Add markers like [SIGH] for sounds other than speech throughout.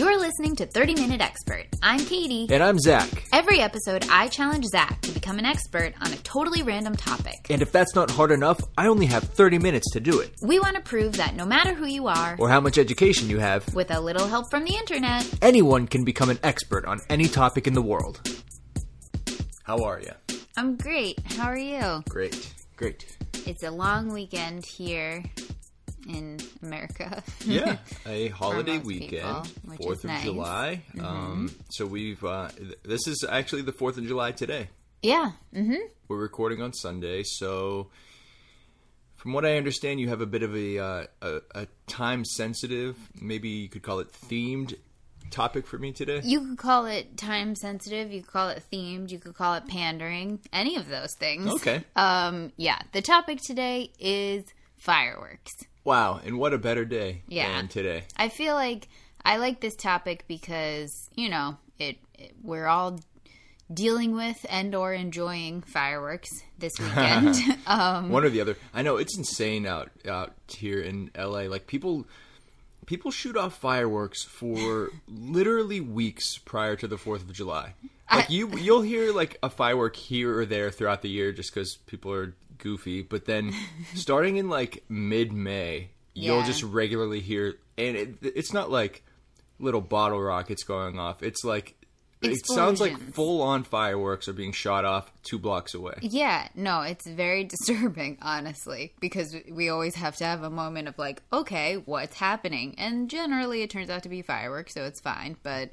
You're listening to 30 Minute Expert. I'm Katie. And I'm Zach. Every episode, I challenge Zach to become an expert on a totally random topic. And if that's not hard enough, I only have 30 minutes to do it. We want to prove that no matter who you are, Or how much education you have, with a little help from the internet, anyone can become an expert on any topic in the world. How are you? I'm great. How are you? Great. Great. It's a long weekend here in America. Yeah, [LAUGHS] a holiday weekend, Fourth of nice. Mm-hmm. July. Um, so we've uh, th- this is actually the Fourth of July today. yeah. Mm-hmm. We're recording on Sunday, so from what I understand, you have a bit of a uh, a, a time sensitive, maybe you could call it themed topic for me today. You could call it time sensitive. You could call it themed. You could call it pandering. Any of those things. Okay. Um. Yeah. The topic today is fireworks. Wow, and what a better day Yeah. than today. I feel like I like this topic because you know it, it we're all dealing with and or enjoying fireworks this weekend. [LAUGHS] [LAUGHS] um, One or the other. I know it's insane out out here in LA. Like people people shoot off fireworks for [LAUGHS] literally weeks prior to the 4th of July. Like you you'll hear like a firework here or there throughout the year just cuz people are goofy, but then [LAUGHS] starting in like mid-May, you'll just regularly hear and it, it's not like little bottle rockets going off. It's like it sounds like full on fireworks are being shot off 2 blocks away. yeah, no, it's very [LAUGHS] disturbing, honestly, because we always have to have a moment of like, okay, what's happening? And generally, it turns out to be fireworks, so it's fine. But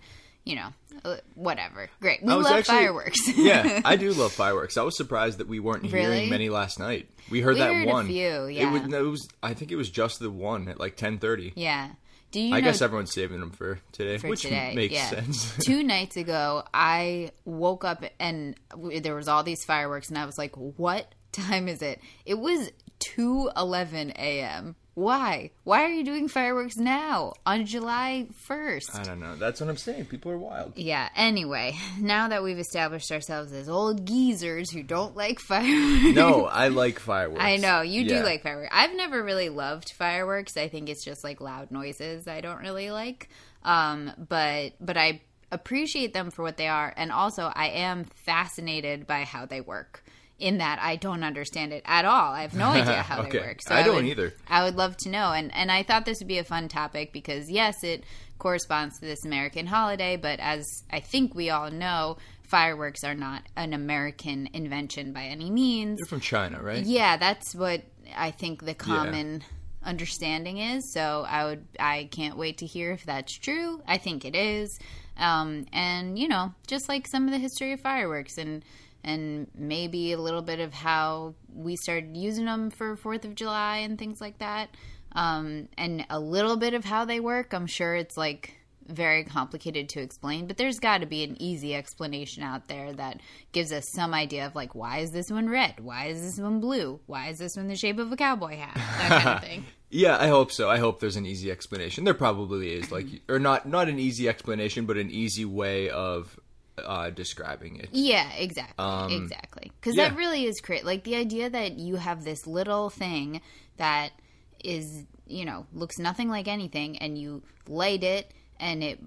you know, uh, whatever. Great, we love actually- fireworks. [LAUGHS] yeah, [LAUGHS] I do love fireworks. I was surprised that we weren't Really? hearing many last night. We heard We that heard a one. few, It yeah. was, it was. I think it was just the one at like ten thirty. yeah. Do you I know guess everyone's saving them for today, for which today. makes yeah. sense. [LAUGHS] Two nights ago, I woke up and there was all these fireworks, and I was like, "What time is it?" It was two eleven a.m. Why? Why are you doing fireworks now on July first? I don't know. That's what I'm saying. People are wild. Yeah. Anyway, [LAUGHS] now that we've established ourselves as old geezers who don't like fireworks. No, [LAUGHS] I like fireworks. I know you Yeah. do like fireworks. I've never really loved fireworks. I think it's just like loud noises. I don't really like. Um, but but I appreciate them for what they are, and also I am fascinated by how they work. In that I don't understand it at all. I have no idea [LAUGHS] how Okay. they work. I don't would- either. I would love to know, and and I thought this would be a fun topic because yes, it corresponds to this American holiday, but as I think we all know, fireworks are not an American invention by any means. They're from China, right? Yeah, that's what I think the common understanding is. So I would, I can't wait to hear if that's true. I think it is, um, and you know, just like some of the history of fireworks and and maybe a little bit of how we started using them for Fourth of July and things like that, um, and a little bit of how they work. I'm sure it's like very complicated to explain, but there's got to be an easy explanation out there that gives us some idea of like why is this one red? Why is this one blue? Why is this one the shape of a cowboy hat? That kind of [LAUGHS] thing. Yeah, I hope so. I hope there's an easy explanation. There probably is, like, or not not an easy explanation, but an easy way of uh, describing it. Yeah, exactly, exactly. Because Um, yeah. that really is great. Like the idea that you have this little thing that is, you know, looks nothing like anything, and you light it, and it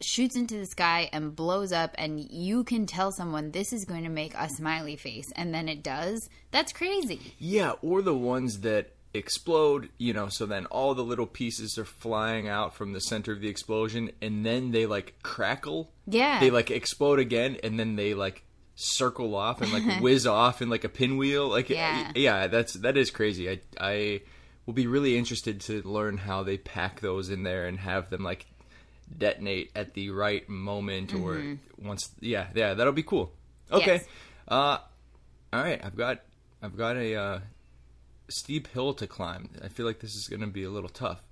shoots into the sky and blows up, and you can tell someone this is going to make a smiley face, and then it does. That's crazy. Yeah, or the ones that explode, you know, so then all the little pieces are flying out from the center of the explosion and then they like crackle. Yeah. They like explode again and then they like circle off and like [LAUGHS] whiz off in like a pinwheel. Like Yeah. yeah, that's that is crazy. I I will be really interested to learn how they pack those in there and have them like detonate at the right moment or once yeah, yeah, that'll be cool. Okay. Yes. Uh all right, I've got I've got a uh, steep hill to climb. I feel like this is going to be a little tough,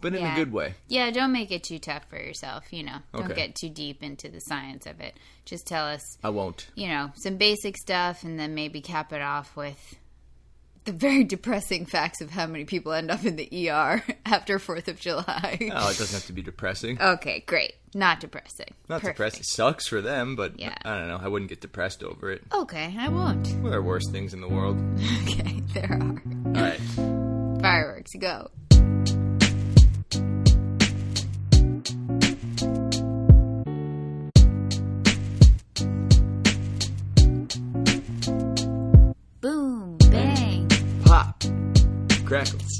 but in Yeah. a good way. Yeah, don't make it too tough for yourself. You know, don't Okay. get too deep into the science of it. Just tell us I won't. you know, some basic stuff and then maybe cap it off with the very depressing facts of how many people end up in the ER [LAUGHS] after 4th of July. Oh, it doesn't have to be depressing. Okay, great. Not depressing. Not Perfect. depressing. It sucks for them, but Yeah. I don't know. I wouldn't get depressed over it. Okay, I won't. Well, there are worse things in the world. [LAUGHS] Okay, there are. All right. Fireworks, go. crackles.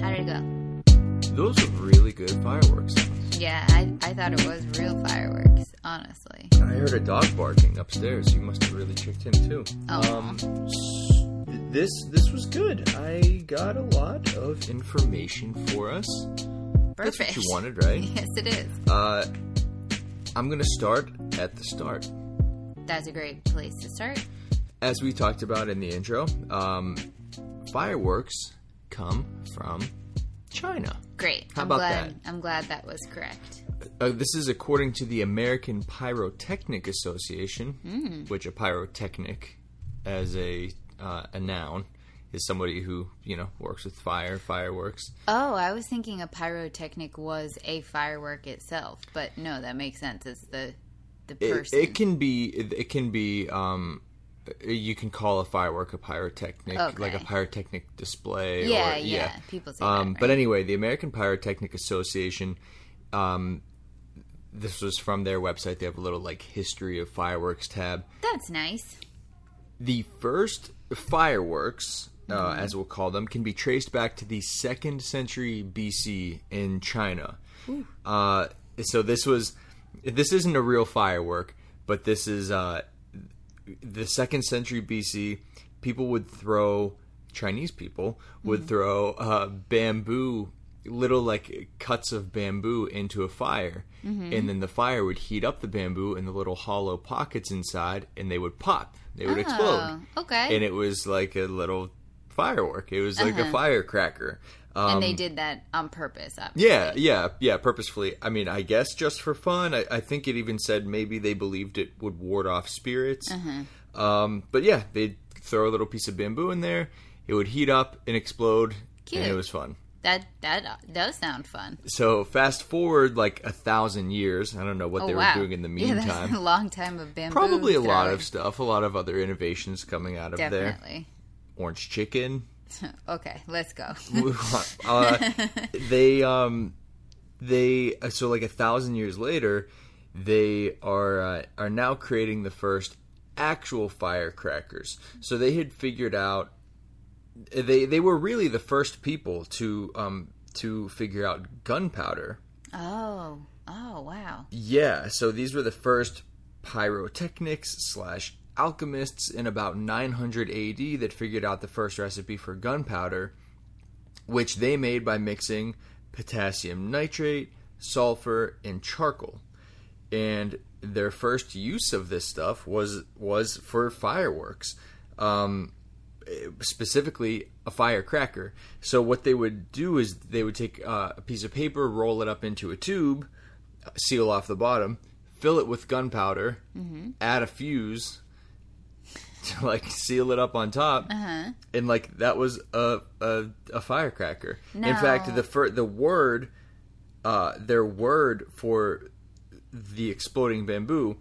How did it go? Those were really good fireworks. Yeah, I, I thought it was real fireworks, honestly. I heard a dog barking upstairs. You must have really tricked him too. Oh. Um, this this was good. I got a lot of information for us. Perfect. That's what you wanted, right? [LAUGHS] Yes, it is. Uh, I'm gonna start at the start. That's a great place to start. As we talked about in the intro, um, fireworks come from China. Great. How I'm about glad, that? I'm glad that was correct. Uh, this is according to the American Pyrotechnic Association, Hmm. which a pyrotechnic, as a uh, a noun, is somebody who you know works with fire, fireworks. Oh, I was thinking a pyrotechnic was a firework itself, but no, that makes sense. It's the the It, person. it can be it, it can be um, you can call a firework a pyrotechnic, like a pyrotechnic display. yeah, or, yeah, People say Um, that. But anyway, the American Pyrotechnic Association, um, this was from their website. They have a little like history of fireworks tab. that's nice. The first fireworks, uh, Mm-hmm. as we'll call them, can be traced back to the second century BC in China. Uh, so this was this isn't a real firework, but this is uh, the second century BC. People would throw Chinese people would Mm-hmm. throw uh, bamboo, little like cuts of bamboo into a fire, Mm-hmm. and then the fire would heat up the bamboo in the little hollow pockets inside, and they would pop. They would explode Oh, okay. and it was like a little firework. It was like a Uh-huh. firecracker. Um, and they did that on purpose. Obviously. yeah, yeah, yeah, purposefully. I mean, I guess just for fun. I, I think it even said maybe they believed it would ward off spirits. Uh-huh. Um, but yeah, they'd throw a little piece of bamboo in there. It would heat up and explode, Cute. and it was fun. That that does sound fun. So fast forward like a thousand years. I don't know what Oh they wow! were doing in the [LAUGHS] Yeah, that's meantime. a long time of bamboo. Probably a lot of stuff, a lot of other innovations coming out of there. Definitely. Orange chicken, [LAUGHS] okay, let's go. [LAUGHS] uh, [LAUGHS] they um they uh, so like a thousand years later they are uh, are now creating the first actual firecrackers so they had figured out they they were really the first people to um to figure out gunpowder oh, oh wow. yeah, so these were the first pyrotechnics slash alchemists in about 900 AD that figured out the first recipe for gunpowder, which they made by mixing potassium nitrate, sulfur, and charcoal. And their first use of this stuff was was for fireworks. Um, specifically a firecracker. So what they would do is they would take uh, a piece of paper, roll it up into a tube, seal off the bottom, fill it with gunpowder, add a fuse [LAUGHS] to like seal it up on top, and like that was a a, a firecracker. In fact, the fir- the word, uh, their word for the exploding bamboo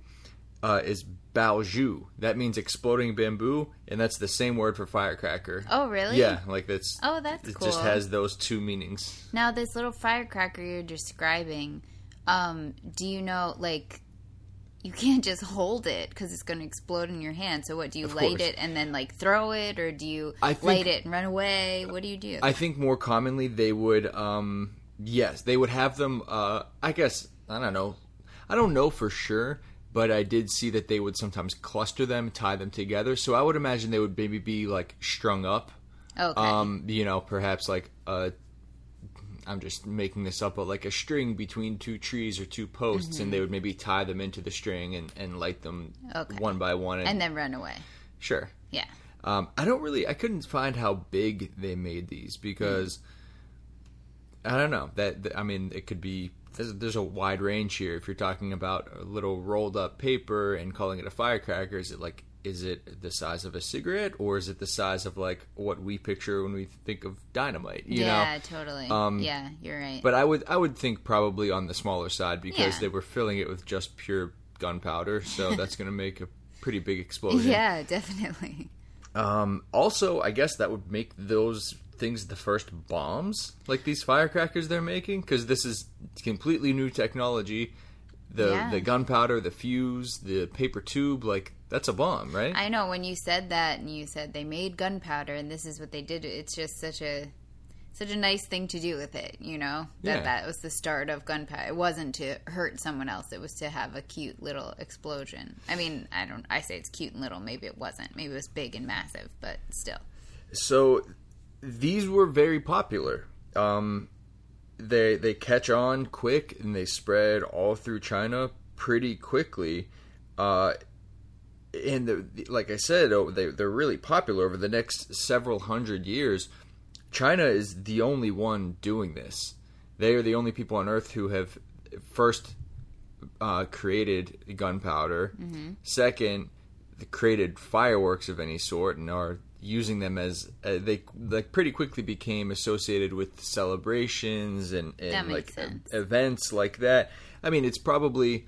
uh, is baoju. That means exploding bamboo, and that's the same word for firecracker. Oh really? Yeah, like that's. Oh, that's it cool. just has those two meanings. Now, this little firecracker you're describing, um, do you know, like, you can't just hold it because it's going to explode in your hand. So, what do you Of light course. it and then like throw it, or do you I think- light it and run away? What do you do? I think more commonly they would, um, yes, they would have them. Uh, I guess I don't know. I don't know for sure, but I did see that they would sometimes cluster them, tie them together. So I would imagine they would maybe be like strung up. okay. Um, you know, perhaps like a. I'm just making this up, but like a string between two trees or two posts, and they would maybe tie them into the string and, and light them Okay. one by one. And, and then run away. sure, Yeah. um, I don't really. I couldn't find how big they made these because I don't know. That that- I mean, it could be. There's, there's a wide range here. If you're talking about a little rolled up paper and calling it a firecracker, is it like is it the size of a cigarette or is it the size of like what we picture when we think of dynamite? You yeah, know. totally. um, yeah, you're right. But I would I would think probably on the smaller side because Yeah. they were filling it with just pure gunpowder, so [LAUGHS] that's going to make a pretty big [LAUGHS] explosion. yeah, definitely. Um, also, I guess that would make those things the first bombs, like these firecrackers they're making, because this is completely new technology. The Yeah. the gunpowder, the fuse, the paper tube, like that's a bomb, right? I know when you said that and you said they made gunpowder and this is what they did. It's just such a such a nice thing to do with it, you know? That Yeah. that was the start of gunpowder. It wasn't to hurt someone else. It was to have a cute little explosion. I mean, I don't I say it's cute and little, maybe it wasn't. Maybe it was big and massive, but still. So these were very popular. Um, they they catch on quick and they spread all through China pretty quickly. Uh, and the, like I said, oh, they they're really popular over the next several hundred years. China is the only one doing this. They are the only people on Earth who have first uh, created gunpowder. Second, created fireworks of any sort and are using them as uh, they like pretty quickly became associated with celebrations and, and like e- events like that. I mean, it's probably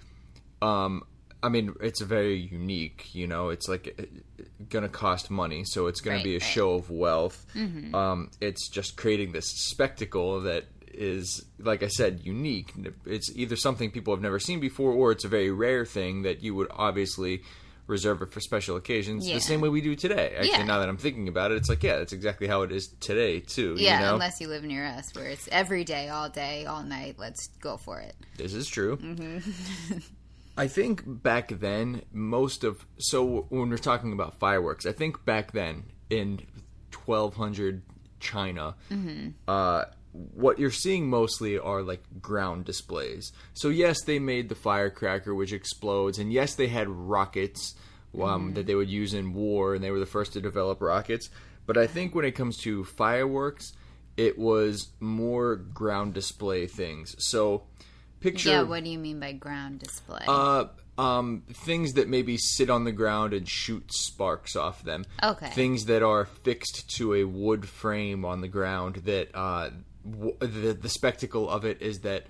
um I mean, it's very unique, you know, it's like uh, going to cost money, so it's going Right, to be a right. show of wealth. Um it's just creating this spectacle that is like I said unique. It's either something people have never seen before or it's a very rare thing that you would obviously reserve it for special occasions Yeah. the same way we do today. Actually, Yeah. now that I'm thinking about it, it's like yeah, that's exactly how it is today too, Yeah, you know? unless you live near us where it's every day, all day, all night. Let's go for it. This is true. Mm-hmm. [LAUGHS] I think back then, most of so when we're talking about fireworks, I think back then in 1200 China, Mm-hmm. uh, what you're seeing mostly are like ground displays. So yes, they made the firecracker which explodes, and yes, they had rockets um, Mm-hmm. that they would use in war, and they were the first to develop rockets. But I think when it comes to fireworks, it was more ground display things. So picture Yeah, what do you mean by ground display? uh, um, things that maybe sit on the ground and shoot sparks off them. Okay. Things that are fixed to a wood frame on the ground. That uh, the the spectacle of it is that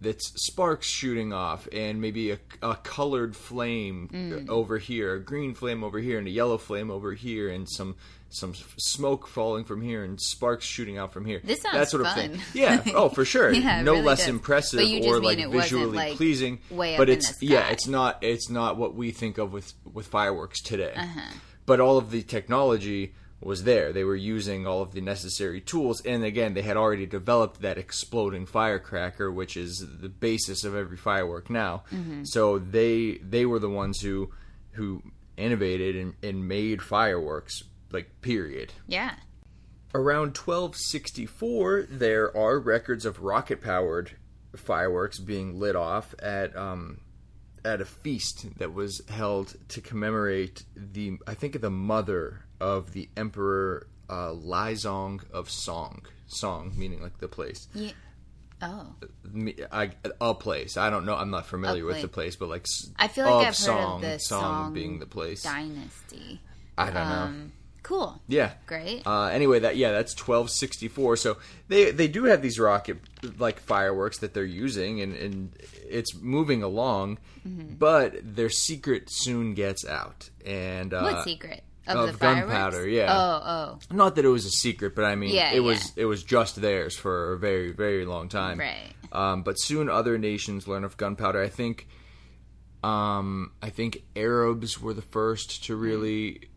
that's sparks shooting off, and maybe a, a colored flame Mm. over here, a green flame over here, and a yellow flame over here, and some some smoke falling from here, and sparks shooting out from here. This sounds that sort of fun. thing. Yeah. [LAUGHS] Oh, for sure. Yeah, no really less does. impressive But you just or like visually like, pleasing. but it's yeah, it's not it's not what we think of with with fireworks today. Uh-huh. But all of the technology was there. They were using all of the necessary tools, and again, they had already developed that exploding firecracker, which is the basis of every firework now. Mm-hmm. So they they were the ones who who innovated and, and made fireworks. Like period. yeah. Around 1264, there are records of rocket powered fireworks being lit off at um, at a feast that was held to commemorate the I think of the mother of the Emperor uh, Lizong of Song. Song meaning like the place. Yeah. Oh. Me- I, a place. I don't know. I'm not familiar with the place, but like I feel like I've heard song, of the song, Song being the place. Dynasty. I don't know. Um, cool. Yeah. Great. Uh, anyway, that yeah, that's twelve sixty four. So they they do have these rocket like fireworks that they're using, and and it's moving along, Mm-hmm. but their secret soon gets out. And uh, what secret? Of, of gunpowder, yeah. Oh, oh. Not that it was a secret, but I mean, Yeah, it was yeah. it was just theirs for a very very long time. Right. Um, but soon other nations learn of gunpowder. I think, um, I think Arabs were the first to really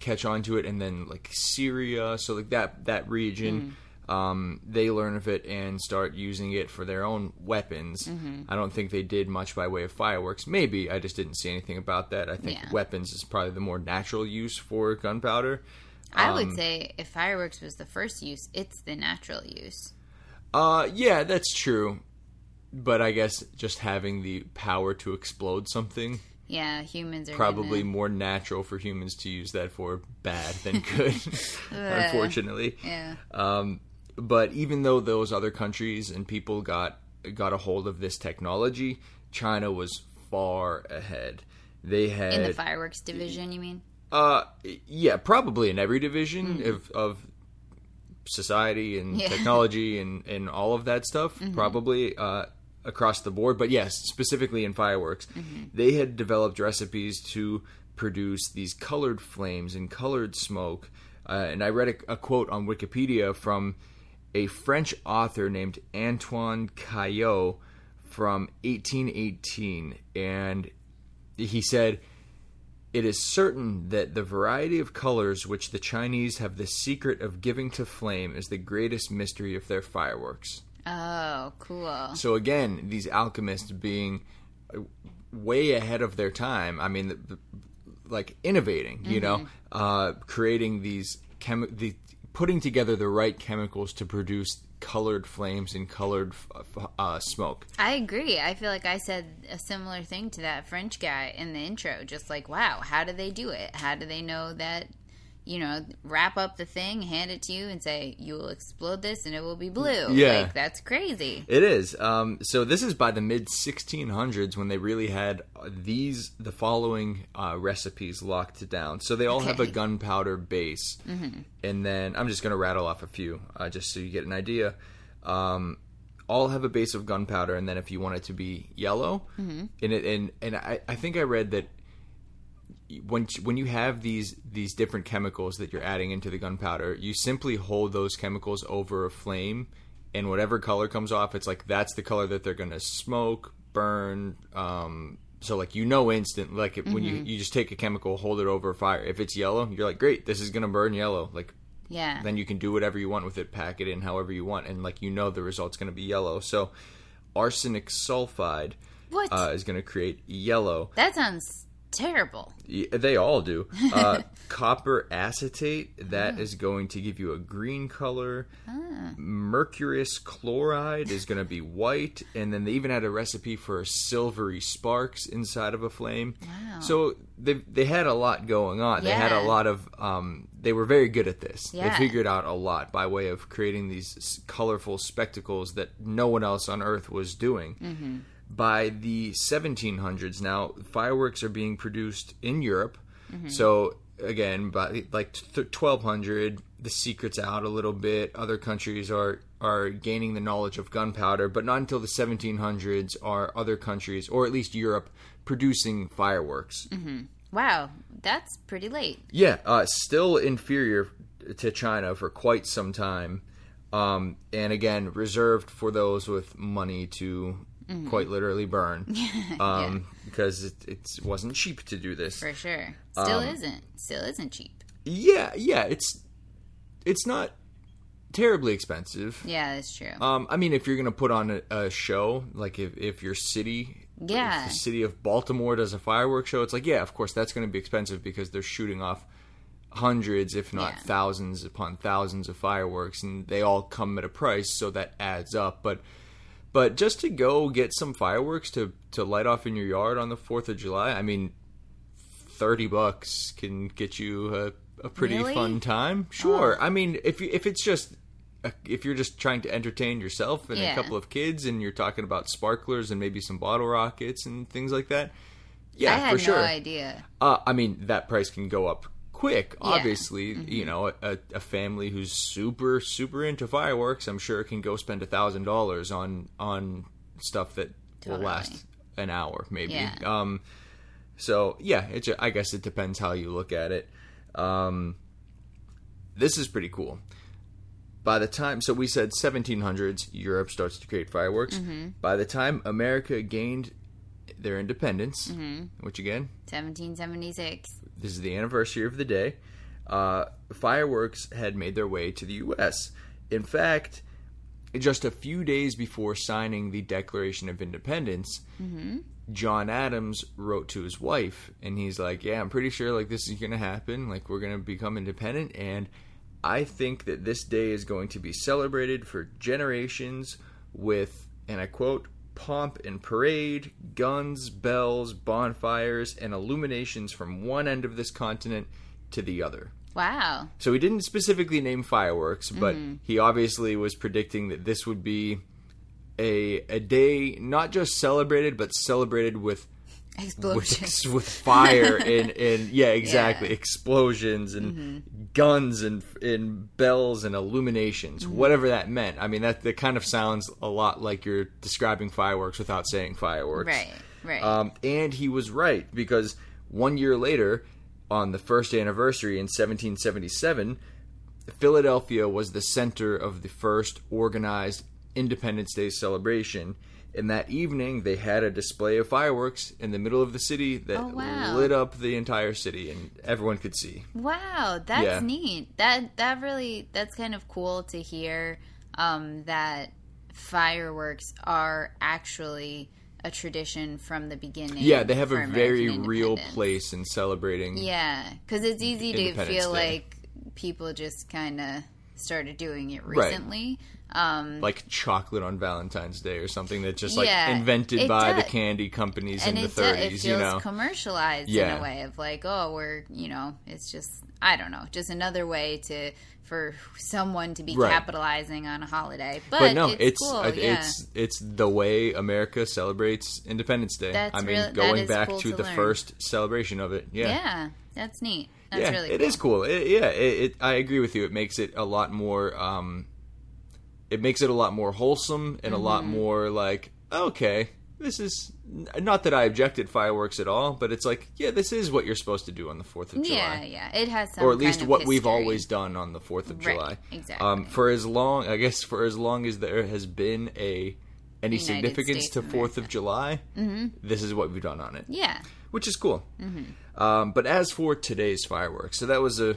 catch on to it, and then like Syria, so like that that region, um, they learn of it and start using it for their own weapons. I don't think they did much by way of fireworks. Maybe I just didn't see anything about that. I think Yeah. weapons is probably the more natural use for gunpowder. I Um, would say if fireworks was the first use, it's the natural use. Uh, yeah, that's true. But I guess just having the power to explode something Yeah, humans are probably Gonna, more natural for humans to use that for bad than good. [LAUGHS] [LAUGHS] unfortunately, yeah. um, but even though those other countries and people got got a hold of this technology, China was far ahead. They had In the fireworks division, you mean? uh, yeah, probably in every division of, of society and. Yeah. [LAUGHS] technology and, and all of that stuff, probably uh, across the board. But yes, specifically in fireworks, Mm-hmm. they had developed recipes to produce these colored flames and colored smoke. Uh, and I read a, a quote on Wikipedia from a French author named Antoine Caillot from 1818, and he said It is certain that the variety of colors which the Chinese have the secret of giving to flame is the greatest mystery of their fireworks. Oh, cool. So again, these alchemists being uh, way ahead of their time. I mean, like innovating, you know, uh, creating these chemi- the putting together the right chemicals to produce colored flames and colored uh, smoke. I agree. I feel like I said a similar thing to that French guy in the intro. Just like, wow, how do they do it? How do they know that, you know, wrap up the thing, hand it to you, and say, you will explode this and it will be blue? Yeah. Like, that's crazy. It is. Um, so this is by the mid 1600s when they really had these the following uh, recipes locked down. So they all have a gunpowder base, and then I'm just going to rattle off a few uh, just so you get an idea. Um, all have a base of gunpowder, and then if you want it to be yellow, and it and and I, I think I read that when when you have these these different chemicals that you're adding into the gunpowder, you simply hold those chemicals over a flame, and whatever color comes off, it's like that's the color that they're gonna smoke, burn. Um, so like you know instant, like it, when you you just take a chemical, hold it over a fire. If it's yellow, you're like, great, this is gonna burn yellow. Like Yeah. then you can do whatever you want with it, pack it in however you want, and like you know the result's gonna be yellow. So arsenic sulfide What? uh, is gonna create yellow. that sounds terrible. Yeah, they all do. [LAUGHS] Uh, copper acetate that is going to give you a green color. Mercurous chloride is going to be white, and then they even had a recipe for silvery sparks inside of a flame. Wow. So they they had a lot going on. They had a lot of. Um, they were very good at this. Yeah. They figured out a lot by way of creating these colorful spectacles that no one else on Earth was doing Mm-hmm. By the 1700s now fireworks are being produced in europe. Mm-hmm. so again by like th- 1200 the secret's out a little bit. Other countries are are gaining the knowledge of gunpowder but not until the 1700s are other countries or at least europe producing fireworks. Wow, that's pretty late. yeah, uh, still inferior to China for quite some time, um, and again reserved for those with money to quite literally burn, [LAUGHS] um, because it, it wasn't cheap to do this. For sure. Still Um, isn't. Still isn't cheap. Yeah, yeah, it's it's not terribly expensive. Yeah, that's true. Um, I mean, if you're gonna put on a, a show, like if, if your city, Yeah. the city of Baltimore does a fireworks show, it's like, yeah, of course that's gonna be expensive because they're shooting off hundreds, if not Yeah. thousands upon thousands of fireworks, and they all come at a price, so that adds up. But but just to go get some fireworks to to light off in your yard on the Fourth of July, I mean, thirty bucks can get you a, a pretty Really? fun time. Sure, Oh. I mean, if you, if it's just if you're just trying to entertain yourself and a couple of kids, and you're talking about sparklers and maybe some bottle rockets and things like that, yeah, I had for no sure. idea. Uh, I mean, that price can go up quick. Yeah. Mm-hmm. Obviously, you know, a, a family who's super super into fireworks, I'm sure can go spend a thousand dollars on on stuff that will last an hour, maybe. Yeah. Um, so yeah, it I guess it depends how you look at it. Um, this is pretty cool. By the time, so we said 1700s, Europe starts to create fireworks. Mm-hmm. By the time America gained their independence, Mm-hmm. which again 1776. This is the anniversary of the day. Uh, fireworks had made their way to the U.S. In fact, just a few days before signing the Declaration of Independence, John Adams wrote to his wife, and he's like, "Yeah, I'm pretty sure like this is going to happen. Like we're going to become independent, and I think that this day is going to be celebrated for generations with, and I quote." Pomp and parade, guns, bells, bonfires, and illuminations from one end of this continent to the other. Wow. So he didn't specifically name fireworks, but Mm-hmm. he obviously was predicting that this would be a a day not just celebrated, but celebrated with Explosion. with, with fire [LAUGHS] and and yeah, exactly, Yeah. explosions and Mm-hmm. guns and and bells and illuminations, Mm-hmm. whatever that meant. I mean, that that kind of sounds a lot like you're describing fireworks without saying fireworks. right. Right. Um, and he was right because one year later, on the first anniversary in 1777, Philadelphia was the center of the first organized Independence Day celebration. And that evening, they had a display of fireworks in the middle of the city that Oh, wow. lit up the entire city, and everyone could see. Wow, that's Yeah. neat. That that really that's kind of cool to hear um, that fireworks are actually a tradition from the beginning. Yeah, they have a very real place in celebrating. Yeah, because it's easy to feel Day. like people just kind of started doing it recently. Um, Like chocolate on Valentine's Day or something that's just like Yeah, invented it by the candy companies and in the it, do- 30s, feels you know. commercialized in a way of like, oh, we're you know, it's just I don't know, just another way to for someone to be Right. capitalizing on a holiday. But, but no, it's, it's cool. uh, yeah. it's it's the way America celebrates Independence Day. That's I mean, real- going back cool to to the first celebration of it. Yeah. yeah, that's neat. That's yeah, really cool. is cool. It, yeah, it, it, I agree with you. It makes it a lot more. Um, it makes it a lot more wholesome and a lot Mm-hmm. more like okay, this is not that I objected fireworks at all, but it's like yeah, this is what you're supposed to do on the Fourth of Yeah, July. yeah. Yeah, it has some Or at least what we've always done on the Fourth of Right, July. exactly. Um, for as long, I guess, for as long as there has been a any United significance States to Fourth of. July, this is what we've done on it Yeah. which is cool. Mm-hmm. Um, but as for today's fireworks, so that was a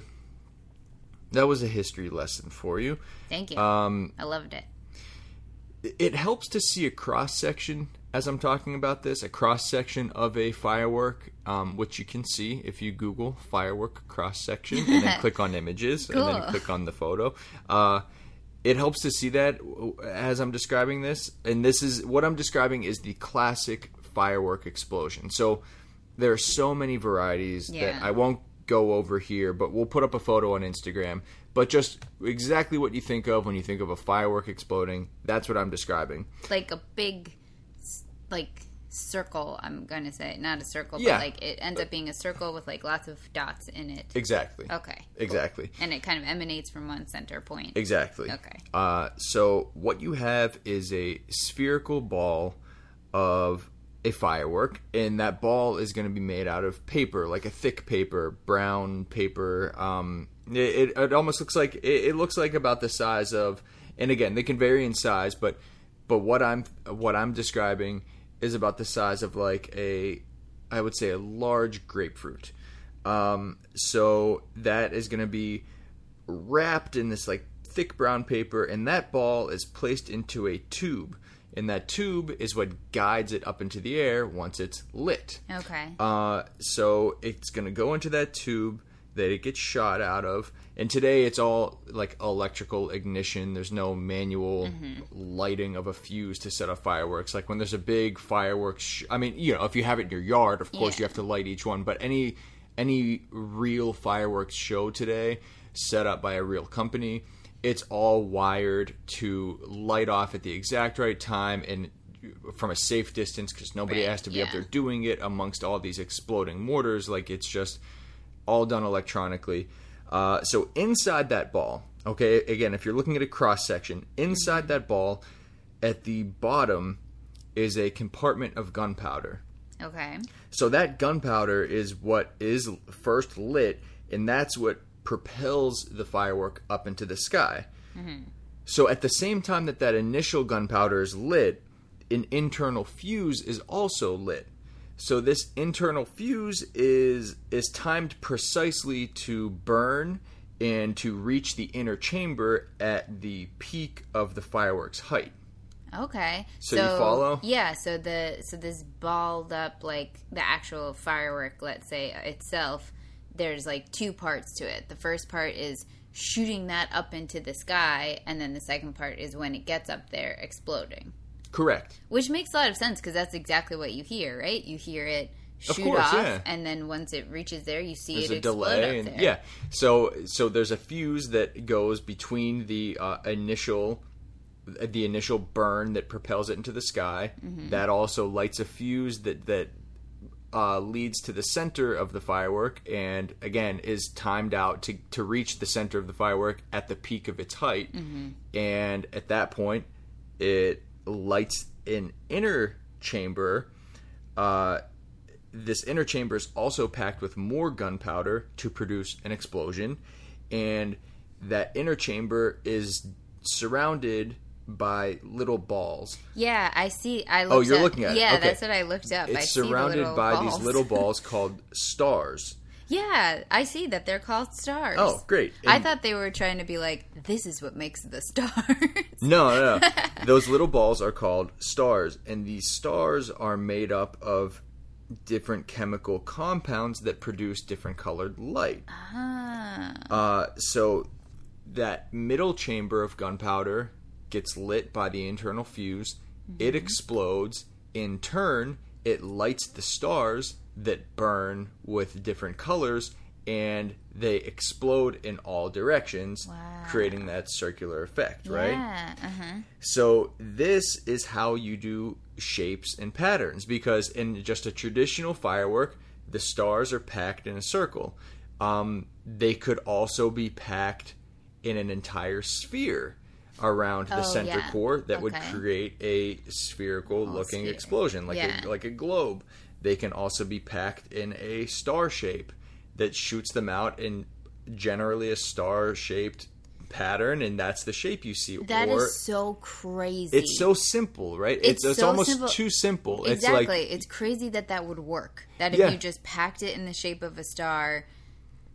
that was a history lesson for you. Thank you. Um, I loved it. it helps to see a cross section as I'm talking about this, a cross section of a firework, um, which you can see if you Google firework cross section and then [LAUGHS] click on images and then click on the photo. Uh, it helps to see that as I'm describing this, and this is what I'm describing is the classic firework explosion. So there are so many varieties Yeah. that I won't go over here, but we'll put up a photo on Instagram. But just exactly what you think of when you think of a firework exploding, that's what I'm describing. Like a big, like circle. I'm gonna say not a circle, Yeah. but like it ends up being a circle with like lots of dots in it. Exactly. Okay. cool. Exactly. And it kind of emanates from one center point. Exactly. Okay. Uh, so what you have is a spherical ball of a firework, and that ball is going to be made out of paper, like a thick paper, brown paper. Um, it, it, it almost looks like it, it looks like about the size of, and again, they can vary in size, but but what I'm what I'm describing is about the size of like a, I would say a large grapefruit. Um, so that is going to be wrapped in this like thick brown paper, and that ball is placed into a tube. And that tube is what guides it up into the air once it's lit. Okay. Uh, so it's going to go into that tube that it gets shot out of. And today it's all like electrical ignition. There's no manual lighting of a fuse to set off fireworks. Like when there's a big fireworks, sh- I mean, you know, if you have it in your yard, of course Yeah. you have to light each one. But any any real fireworks show today, set up by a real company, it's all wired to light off at the exact right time and from a safe distance because nobody Right, has to be up there doing it amongst all these exploding mortars. Like it's just all done electronically. Uh, so inside that ball, okay, again, if you're looking at a cross section, inside that ball, at the bottom is a compartment of gunpowder. Okay. So that gunpowder is what is first lit, and that's what propels the firework up into the sky. Mm-hmm. So at the same time that that initial gunpowder is lit, an internal fuse is also lit. So this internal fuse is is timed precisely to burn and to reach the inner chamber at the peak of the fireworks height. Okay. So you follow? Yeah. So the so this balled up like the actual firework, let's say itself. There's like two parts to it. The first part is shooting that up into the sky, and then the second part is when it gets up there exploding. Correct. Which makes a lot of sense because that's exactly what you hear, right? You hear it Of shoot course, off, yeah. and then once it reaches there, you see there's it a explode delay up and there. yeah so so there's a fuse that goes between the uh, initial the initial burn that propels it into the sky Mm-hmm. that also lights a fuse that that uh, leads to the center of the firework and again is timed out to, to reach the center of the firework at the peak of its height. Mm-hmm. and at that point it lights an inner chamber. Uh, this inner chamber is also packed with more gunpowder to produce an explosion, and that inner chamber is surrounded by little balls. Yeah, I see. I Oh, you're up- looking at it. Yeah, Okay. that's what I looked up. I It's see the surrounded little by balls. these little [LAUGHS] balls called stars. Yeah, I see that they're called stars. Oh, great. I thought they were trying to be like, this is what makes the stars. No, no, no. [LAUGHS] Those little balls are called stars, and these stars are made up of different chemical compounds that produce different colored light. ah, Uh, so that middle chamber of gunpowder gets lit by the internal fuse. It explodes. In turn, it lights the stars that burn with different colors, and they explode in all directions, Wow. creating that circular effect, right? uh-huh. So this is how you do shapes and patterns because in just a traditional firework, the stars are packed in a circle. Um, they could also be packed in an entire sphere around the Oh, center yeah. core that would create a spherical oh, looking sphere. explosion like Yeah. a like a globe. They can also be packed in a star shape that shoots them out in generally a star shaped pattern and that's the shape you see That is or so crazy. it's so simple, right? It's, It's it's, almost simple. too simple. exactly. It's like it's crazy that that would work. That if Yeah. you just packed it in the shape of a star,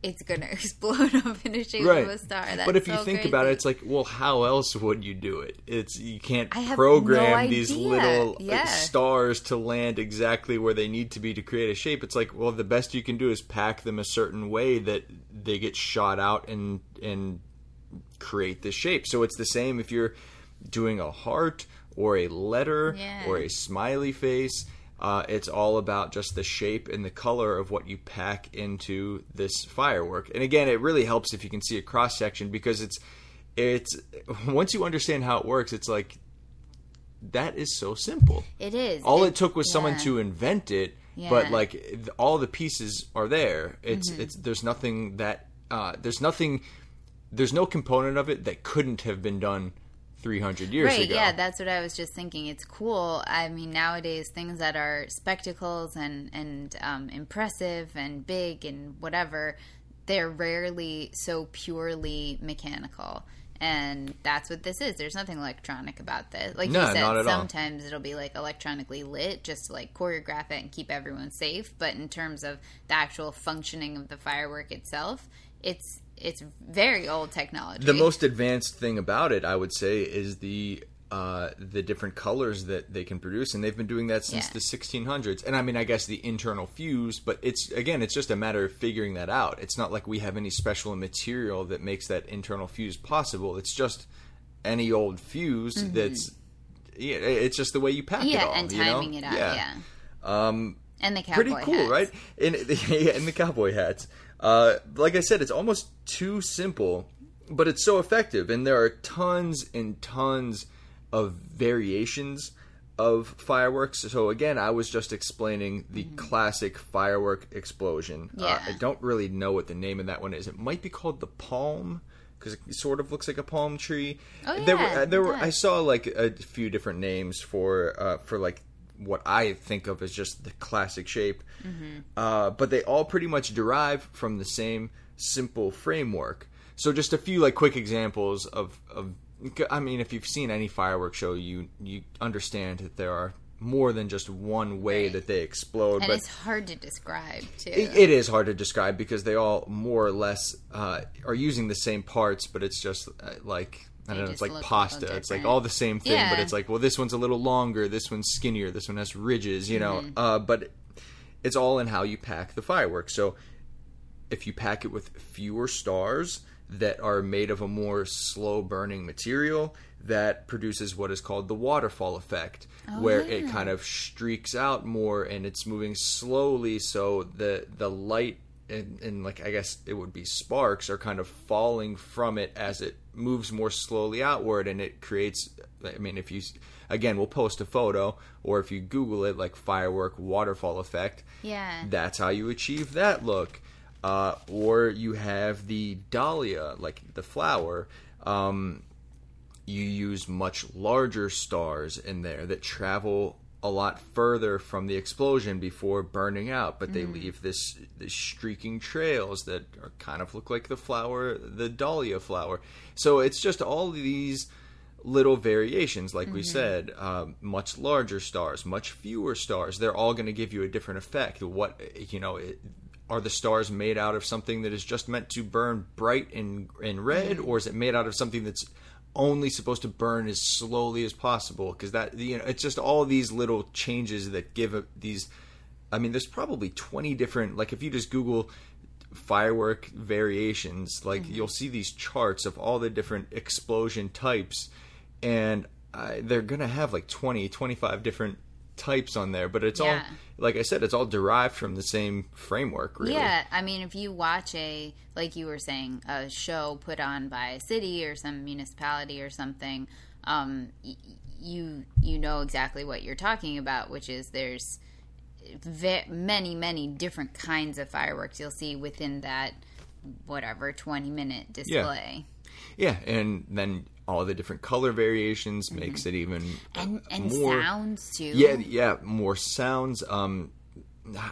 it's gonna [LAUGHS] explode up in the shape right. of a star. That's but if you so think about it, it's like, well, how else would you do it? It's you can't program no these little Yeah. stars to land exactly where they need to be to create a shape. It's like, well, the best you can do is pack them a certain way that they get shot out and and create this shape. So it's the same if you're doing a heart or a letter Yeah. or a smiley face. Uh, it's all about just the shape and the color of what you pack into this firework. And again, it really helps if you can see a cross section because it's it's once you understand how it works, it's like that is so simple. it is. All it, took was someone to invent it, Yeah. but like all the pieces are there. It's Mm-hmm. it's there's nothing that uh, there's nothing there's no component of it that couldn't have been done 300 years right ago. yeah that's what i was just thinking. It's cool. I mean nowadays things that are spectacles and and um, impressive and big and whatever they're rarely so purely mechanical. And that's what this is. There's nothing electronic about this. Like No, you said at all. sometimes it'll be like electronically lit just to like choreograph it and keep everyone safe. But in terms of the actual functioning of the firework itself it's it's very old technology The most advanced thing about it, I would say, is the uh, the different colors that they can produce, and they've been doing that since Yeah. the 1600s. And I mean, I guess the internal fuse, but it's again, it's just a matter of figuring that out. It's not like we have any special material that makes that internal fuse possible. It's just any old fuse that's yeah, it's just the way you pack it Mm-hmm. yeah all. and you know? timing it out yeah, Um, and the cowboy pretty cool, hats. right? [LAUGHS] In yeah, in the cowboy hats. Uh, like I said, it's almost too simple, but it's so effective, and there are tons and tons of variations of fireworks. So again, I was just explaining the classic firework explosion. Uh, Mm-hmm. Yeah. I don't really know what the name of that one is. It might be called the palm. Because it sort of looks like a palm tree. Oh, there were, yeah, uh, there were. I saw like a few different names for uh, for like what I think of as just the classic shape, Mm-hmm. uh, but they all pretty much derive from the same simple framework. So just a few like quick examples of of. I mean, if you've seen any fireworks show, you you understand that there are more than just one way Right. that they explode. and but it's hard to describe too. it, it is hard to describe because they all more or less uh, are using the same parts, but it's just uh, like I don't know. It's like pasta. It's like all the same thing, but it's like well, this one's a little longer. This one's skinnier. This one has ridges. You know, Mm-hmm. uh, but it's all in how you pack the fireworks. So if you pack it with fewer stars that are made of a more slow burning material that produces what is called the waterfall effect where it kind of streaks out more and it's moving slowly so the the light and, and like I guess it would be sparks are kind of falling from it as it moves more slowly outward and it creates I mean if you again we'll post a photo or if you google it like firework waterfall effect Yeah. that's how you achieve that look. Uh, or you have the dahlia, like the flower. Um, you use much larger stars in there that travel a lot further from the explosion before burning out, but they leave this, this streaking trails that are kind of look like the flower, the dahlia flower. So it's just all these little variations, like we Mm-hmm. said, um, much larger stars, much fewer stars. They're all going to give you a different effect. What you know. It, are the stars made out of something that is just meant to burn bright and, and red, Mm-hmm. or is it made out of something that's only supposed to burn as slowly as possible? Because that you know, it's just all these little changes that give a, these. I mean, there's probably 20 different. Like if you just Google firework variations, like Mm-hmm. you'll see these charts of all the different explosion types, and uh, they're gonna have like 20, 25 different types on there. But it's all, like I said, it's all derived from the same framework. Really. Yeah, I mean, if you watch a, like you were saying, a show put on by a city or some municipality or something, um, y- you you know exactly what you're talking about, which is there's ve- many many different kinds of fireworks you'll see within that whatever 20 minute display. Yeah, and then all the different color variations makes it even Mm-hmm. And and more. sounds too. Yeah, yeah, more sounds. Um,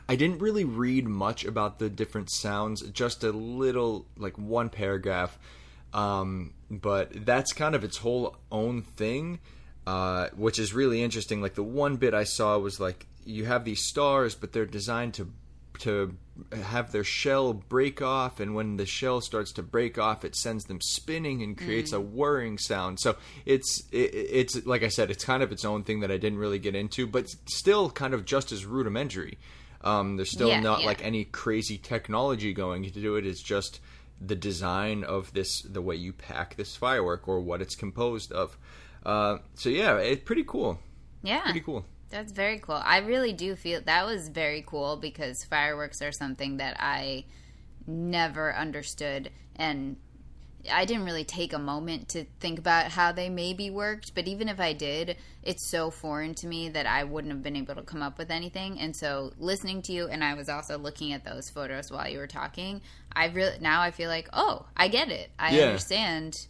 I didn't really read much about the different sounds, just a little, like one paragraph. Um, but that's kind of its whole own thing, uh, which is really interesting. Like the one bit I saw was like you have these stars, but they're designed to to have their shell break off, and when the shell starts to break off, it sends them spinning and creates a whirring sound. So it's it, it's like I said, it's kind of its own thing that I didn't really get into, but still kind of just as rudimentary. Um, there's still Yeah, not yeah. like any crazy technology going to do it. It's just the design of this, the way you pack this firework or what it's composed of. Uh, so yeah, it's pretty cool. yeah. Pretty cool. That's very cool. I really do feel that was very cool because fireworks are something that I never understood and I didn't really take a moment to think about how they maybe worked, but even if I did, it's so foreign to me that I wouldn't have been able to come up with anything. And so listening to you and I was also looking at those photos while you were talking, I really now I feel like, "Oh, I get it. I Yeah. understand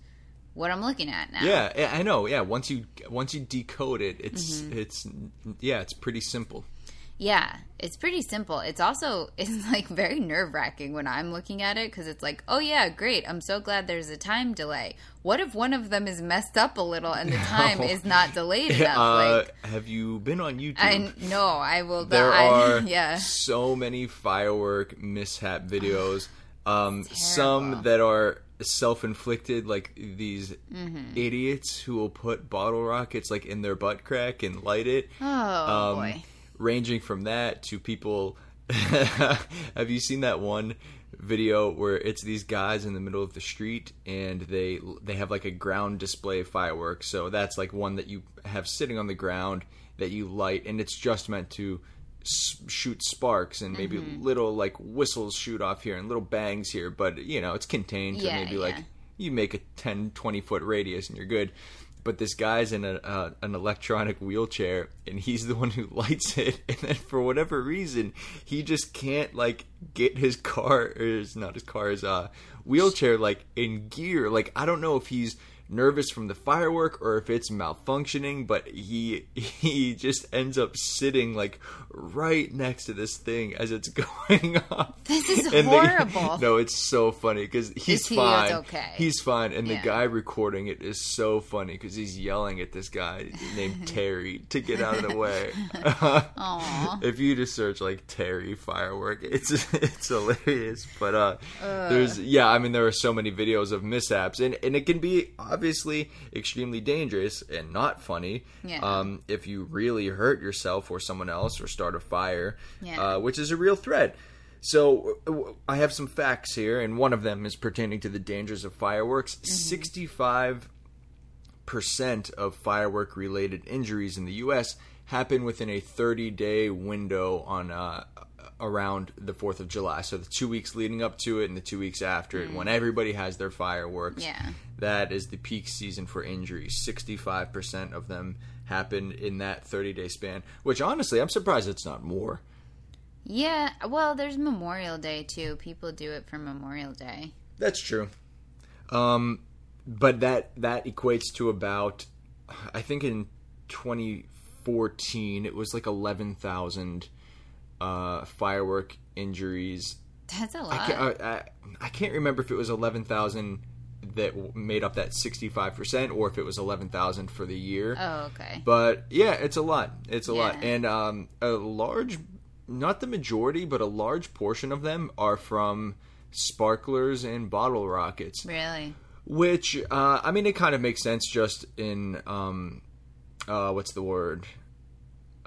what I'm looking at now." Yeah, I know. Yeah, once you once you decode it, it's Mm-hmm. it's yeah, it's pretty simple. Yeah, it's pretty simple. It's also [LAUGHS] it's like very nerve wracking when I'm looking at it because it's like, oh yeah, great. I'm so glad there's a time delay. What if one of them is messed up a little and the [LAUGHS] time is not delayed enough? Uh, like, have you been on YouTube? I no, I will. there I, [LAUGHS] are yeah, so many firework mishap videos. [SIGHS] Um, some that are self-inflicted, like these Mm-hmm. idiots who will put bottle rockets like in their butt crack and light it. Oh Um, boy. Ranging from that to people. [LAUGHS] have you seen that one video where it's these guys in the middle of the street and they they have like a ground display fireworks? So that's like one that you have sitting on the ground that you light, and it's just meant to shoot sparks and maybe Mm-hmm. little like whistles shoot off here and little bangs here, but you know it's contained to Yeah, maybe like you make a 10 20 foot radius and you're good. But this guy's in a, uh, an electronic wheelchair and he's the one who [LAUGHS] lights it. And then for whatever reason he just can't like get his car or his, not his car his uh, wheelchair like in gear. Like i don't know if he's nervous from the firework or if it's malfunctioning but he [LAUGHS] he just ends up sitting like right next to this thing as it's [LAUGHS] going off This is And the- horrible. [LAUGHS] no it's so funny because he's he fine okay? he's fine and Yeah. the guy recording it is so funny because he's yelling at this guy named [LAUGHS] Terry to get out of the way. If you just search like Terry firework, it's it's hilarious. But uh, there's yeah, I mean there are so many videos of mishaps and and it can be obviously extremely dangerous and not funny. Yeah. Um, if you really hurt yourself or someone else or start a fire, Yeah. uh, which is a real threat. So I have some facts here, and one of them is pertaining to the dangers of fireworks. Mm-hmm. Sixty-five percent of firework-related injuries in the U.S. happen within a thirty-day window on uh, around the Fourth of July. So the two weeks leading up to it and the two weeks after it, when everybody has their fireworks. Mm. Yeah. that is the peak season for injuries. Sixty-five percent of them happen in that thirty-day span. Which honestly, I'm surprised it's not more. Yeah, well, there's Memorial Day too. People do it for Memorial Day. That's true. Um, but that that equates to about, I think in 2014 it was like 11,000 uh, firework injuries. That's a I lot. can't, I, I, I can't remember if it was 11,000 that made up that 65% or if it was 11,000 for the year. Oh, okay. But yeah, it's a lot. It's a lot. And um, a large, not the majority, but a large portion of them are from sparklers and bottle rockets. Really? Which, uh, I mean, it kind of makes sense just in, um, uh, what's the word?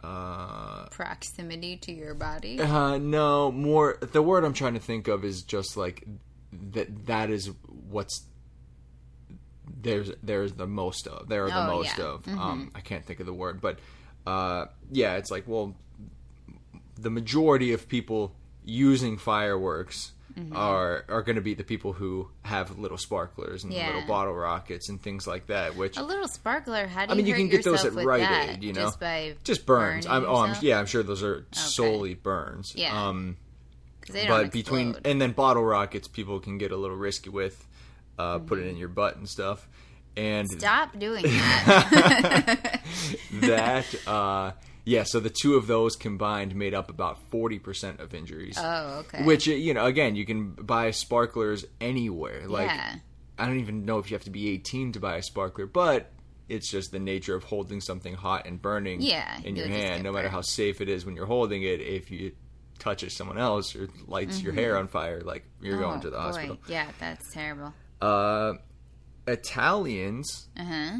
Uh, Proximity to your body? uh, no, more, the word I'm trying to think of is just like that, that is what's, there's, there's the most of, there are the Oh, most yeah. of. Um, I can't think of the word, but, uh, yeah, it's like, well, the majority of people using fireworks Mm-hmm. are are going to be the people who have little sparklers and Yeah. little bottle rockets and things like that. Which A little sparkler. How do I mean, you can get those at Rite that? Aid, you know, Just by just burns. I'm, oh, I'm, yeah, I'm sure those are solely burns. Yeah. Um, 'Cause they don't but between and then bottle rockets, people can get a little risky with, uh, put Mm-hmm. it in your butt and stuff. And Stop doing [LAUGHS] that. [LAUGHS] that, uh, yeah, so the two of those combined made up about forty percent of injuries. oh, okay. Which you know, again, you can buy sparklers anywhere. Like yeah. I don't even know if you have to be 18 to buy a sparkler, but it's just the nature of holding something hot and burning Yeah, in your hand. No matter how safe it is when you're holding it, if you touch it someone else or lights your hair on fire, like you're going Mm-hmm. Oh, to the boy. hospital. Yeah, that's terrible. Uh, Italians Uh huh.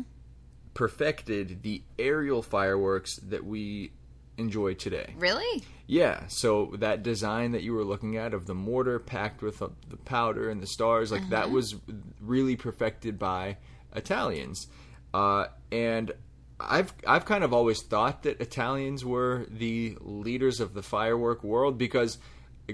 perfected the aerial fireworks that we enjoy today. Really? Yeah, so that design that you were looking at of the mortar packed with the powder and the stars, like that was really perfected by Italians. Uh, and I've I've kind of always thought that Italians were the leaders of the firework world because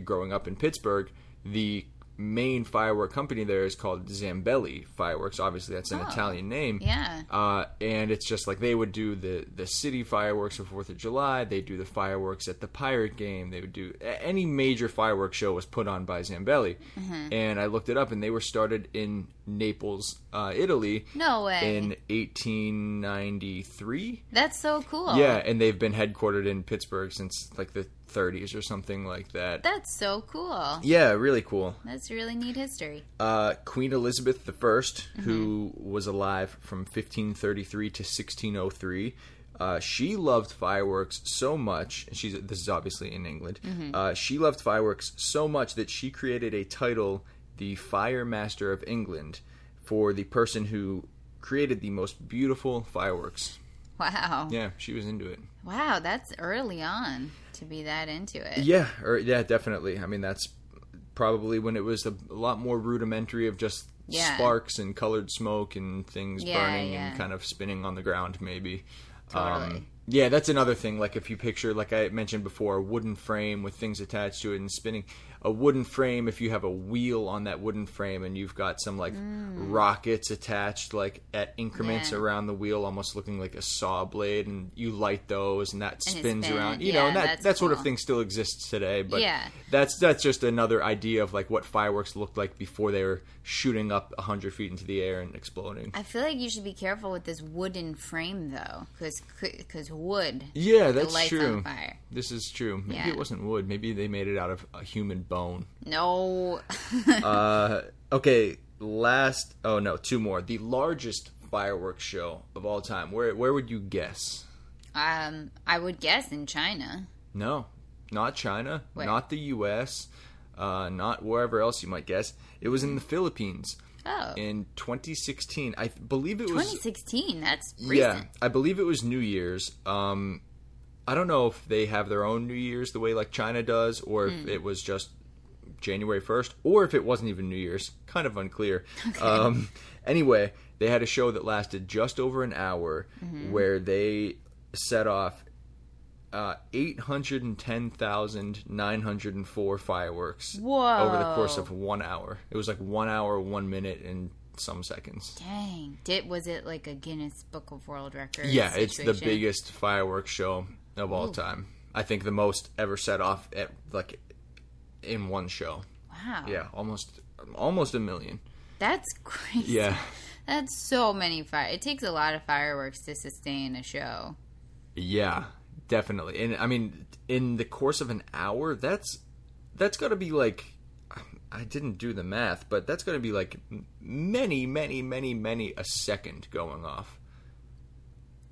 growing up in Pittsburgh, the main firework company there is called Zambelli Fireworks. Obviously, that's an Oh. Italian name. Yeah. Uh, and it's just like they would do the the city fireworks for Fourth of July. They do the fireworks at the Pirate game. They would do any major fireworks show was put on by Zambelli. Mm-hmm. And I looked it up, and they were started in Naples, uh, Italy, No way. in 1893. That's so cool. Yeah, and they've been headquartered in Pittsburgh since like the 30s or something like that. That's so cool. yeah, really cool. That's really neat history. uh, Queen Elizabeth I, who was alive from 1533 to 1603. Uh, she loved fireworks so much. She's this is obviously in England. Uh, she loved fireworks so much that she created a title, the Fire Master of England, for the person who created the most beautiful fireworks. Wow. Yeah, she was into it. Wow, that's early on to be that into it. Yeah, or yeah, definitely. I mean, that's probably when it was a, a lot more rudimentary of just Yeah. sparks and colored smoke and things Yeah, burning yeah. and kind of spinning on the ground, maybe. Totally. Um, yeah, that's another thing. Like if you picture, like I mentioned before, a wooden frame with things attached to it and spinning. A wooden frame, if you have a wheel on that wooden frame and you've got some like rockets attached, like at increments Mm. Yeah. around the wheel, almost looking like a saw blade, and you light those and that And spins spin- around. You know, and that that sort of thing still exists today. But Yeah. that's that's just another idea of like what fireworks looked like before they were shooting up hundred feet into the air and exploding. I feel like you should be careful with this wooden frame though, because cuz wood Yeah, that's true. This is true. Maybe Yeah. it wasn't wood. Maybe they made it out of a human bone. No. [LAUGHS] Uh, okay, last. Oh no, two more. The largest fireworks show of all time. Where where would you guess? um, I would guess in China. No, not China, Where? not the U.S., uh, not wherever else you might guess. It was in the Philippines Oh, in 2016. I believe it was. 2016. That's recent. Yeah, I believe it was New Year's. Um, I don't know if they have their own New Year's the way like China does, or if Hmm. it was just January first, or if it wasn't even New Year's. Kind of unclear. Um, anyway, they had a show that lasted just over an hour, Mm-hmm. where they set off. Uh, 810,904 fireworks Whoa. over the course of one hour. It was like one hour, one minute, and some seconds. Dang. Did was it like a Guinness Book of World Records? Yeah, it's the biggest fireworks show of all time. I think the most ever set off at like in one show. Wow. Yeah, almost almost a million. That's crazy. Yeah. That's so many fire. It takes a lot of fireworks to sustain a show. Yeah, definitely. And I mean in the course of an hour, that's that's got to be like I didn't do the math, but that's going to be like many, many, many, many a second going off.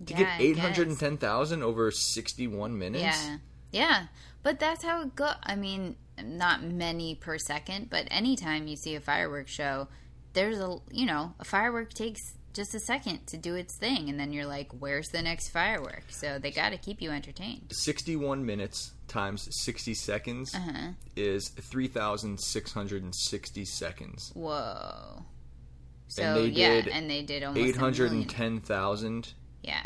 To Yeah, get I eight guess. hundred and ten thousand over sixty-one minutes. Yeah. Yeah. But that's how it go. I mean, not many per second, but anytime you see a fireworks show, there's a, you know, a firework takes just a second to do its thing. And then you're like, where's the next firework? So they got to keep you entertained. 61 minutes times 60 seconds Uh-huh. is 3,660 seconds. Whoa. So, And they yeah. did And they did almost 810,000. Yeah.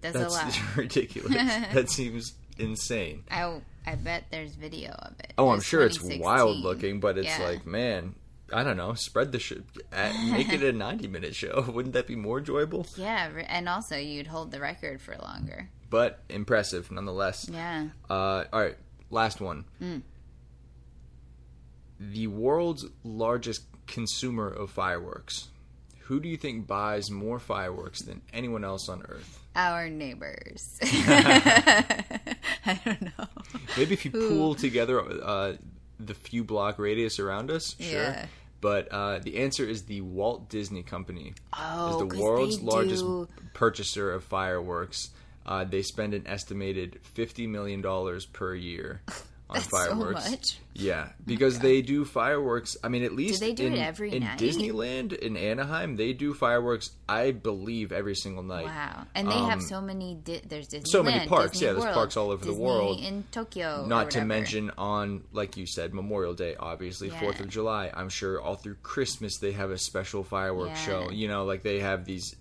That's, a lot. [LAUGHS] Ridiculous. [LAUGHS] that seems insane. I, I bet there's video of it. Oh, I'm It's sure it's wild looking, but it's Yeah. like, man, I don't know. Spread the shit, make it a [LAUGHS] 90 minute show. [LAUGHS] Wouldn't that be more enjoyable? Yeah. And also, you'd hold the record for longer. But impressive nonetheless. Yeah. Uh, all right, last one. Mm. The world's largest consumer of fireworks. Who do you think buys more fireworks than anyone else on Earth? Our neighbors. [LAUGHS] [LAUGHS] I don't know. Maybe if you pool together uh, the few block radius around us, sure. Yeah. But uh, the answer is the Walt Disney Company Oh, is the world's largest purchaser of fireworks. Uh, they spend an estimated fifty million dollars per year [LAUGHS] on That's [LAUGHS] so fireworks. much. Yeah, because they do fireworks. I mean, at least they do it in, every in night? Disneyland in Anaheim, they do fireworks. I believe every single night. Wow. And they have so many. Di- there's Disneyland, Um, so many parks, Disney yeah, there's parks all over the world. in Tokyo. Not to mention on, like you said, Memorial Day, obviously, Yeah. Fourth of July. I'm sure all through Christmas they have a special fireworks Yeah. show. You know, like they have these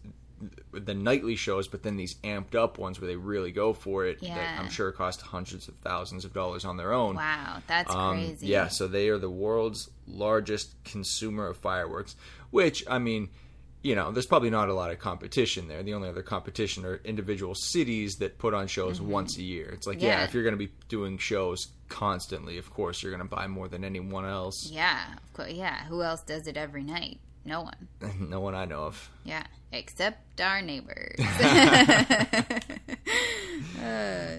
the nightly shows, but then these amped up ones where they really go for it. That I'm sure cost hundreds of thousands of dollars on their own. Wow, that's Um, crazy. Yeah, so they are the world's largest consumer of fireworks, which, I mean, you know, there's probably not a lot of competition there. The only other competition are individual cities that put on shows once a year. It's like, yeah, Mm-hmm. Yeah. if you're going to be doing shows constantly, of course, you're going to buy more than anyone else. Yeah, of course. Yeah. Who else does it every night? No one. [LAUGHS] no one I know of. Yeah, except our neighbors. [LAUGHS] [LAUGHS]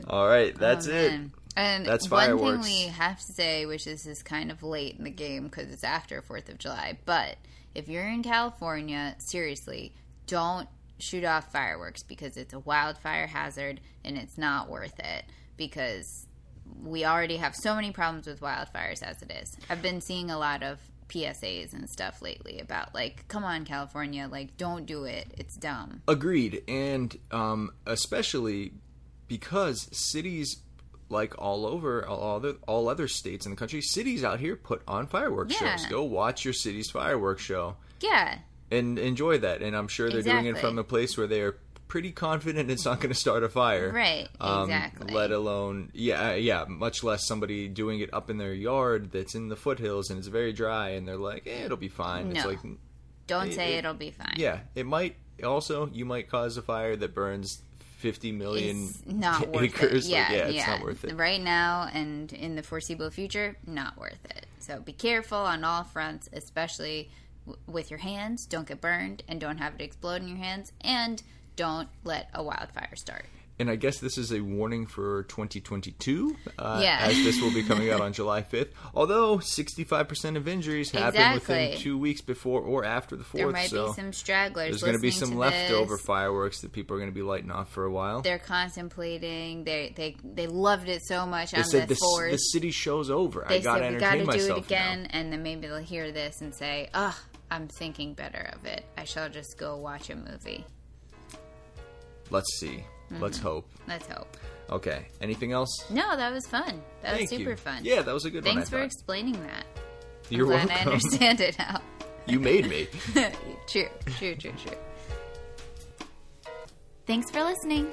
All right, that's Oh, it. man. And That's fireworks. one thing we have to say, which this is kind of late in the game because it's after Fourth of July, but if you're in California, seriously, don't shoot off fireworks because it's a wildfire hazard and it's not worth it because we already have so many problems with wildfires as it is. I've been seeing a lot of PSAs and stuff lately about like, come on, California, like, don't do it. It's dumb. Agreed, and um, especially because cities, like all over all other all other states in the country, cities out here put on fireworks Yeah. shows. Go watch your city's fireworks show Yeah, and enjoy that. And I'm sure they're doing it from a place where they are pretty confident it's not going to start a fire. Right, Um, exactly. Let alone, yeah, uh, yeah. Much less somebody doing it up in their yard that's in the foothills and it's very dry, and they're like, eh, it'll be fine. It's No. like, don't It- say it- it'll be fine. yeah, it might. Also, you might cause a fire that burns 50 million It's not worth acres. it. Yeah, Like, yeah, it's yeah. not worth it. Right now and in the foreseeable future, not worth it. So be careful on all fronts, especially with your hands. Don't get burned and don't have it explode in your hands. And don't let a wildfire start. And I guess this is a warning for 2022, uh, Yeah. as this will be coming out [LAUGHS] on July 5th. Although 65% of injuries happen Exactly. within two weeks before or after the 4th. There might so be some stragglers. there's going to be some to leftover this. fireworks that people are going to be lighting off for a while. They're contemplating. They they they loved it so much They on said the the, fourth. the city show's over. they I got to entertain got to do it again, now. and then maybe they'll hear this and say, "Ugh, I'm thinking better of it. I shall just go watch a movie." Let's see. Mm-hmm. Let's hope. Let's hope. Okay. Anything else? No, that was fun. That Thank was super you. fun. Yeah, that was a good Thanks one. I for thought. explaining that. You're glad welcome. I understand it now. [LAUGHS] you made me. [LAUGHS] true, true, true, true. Thanks for listening.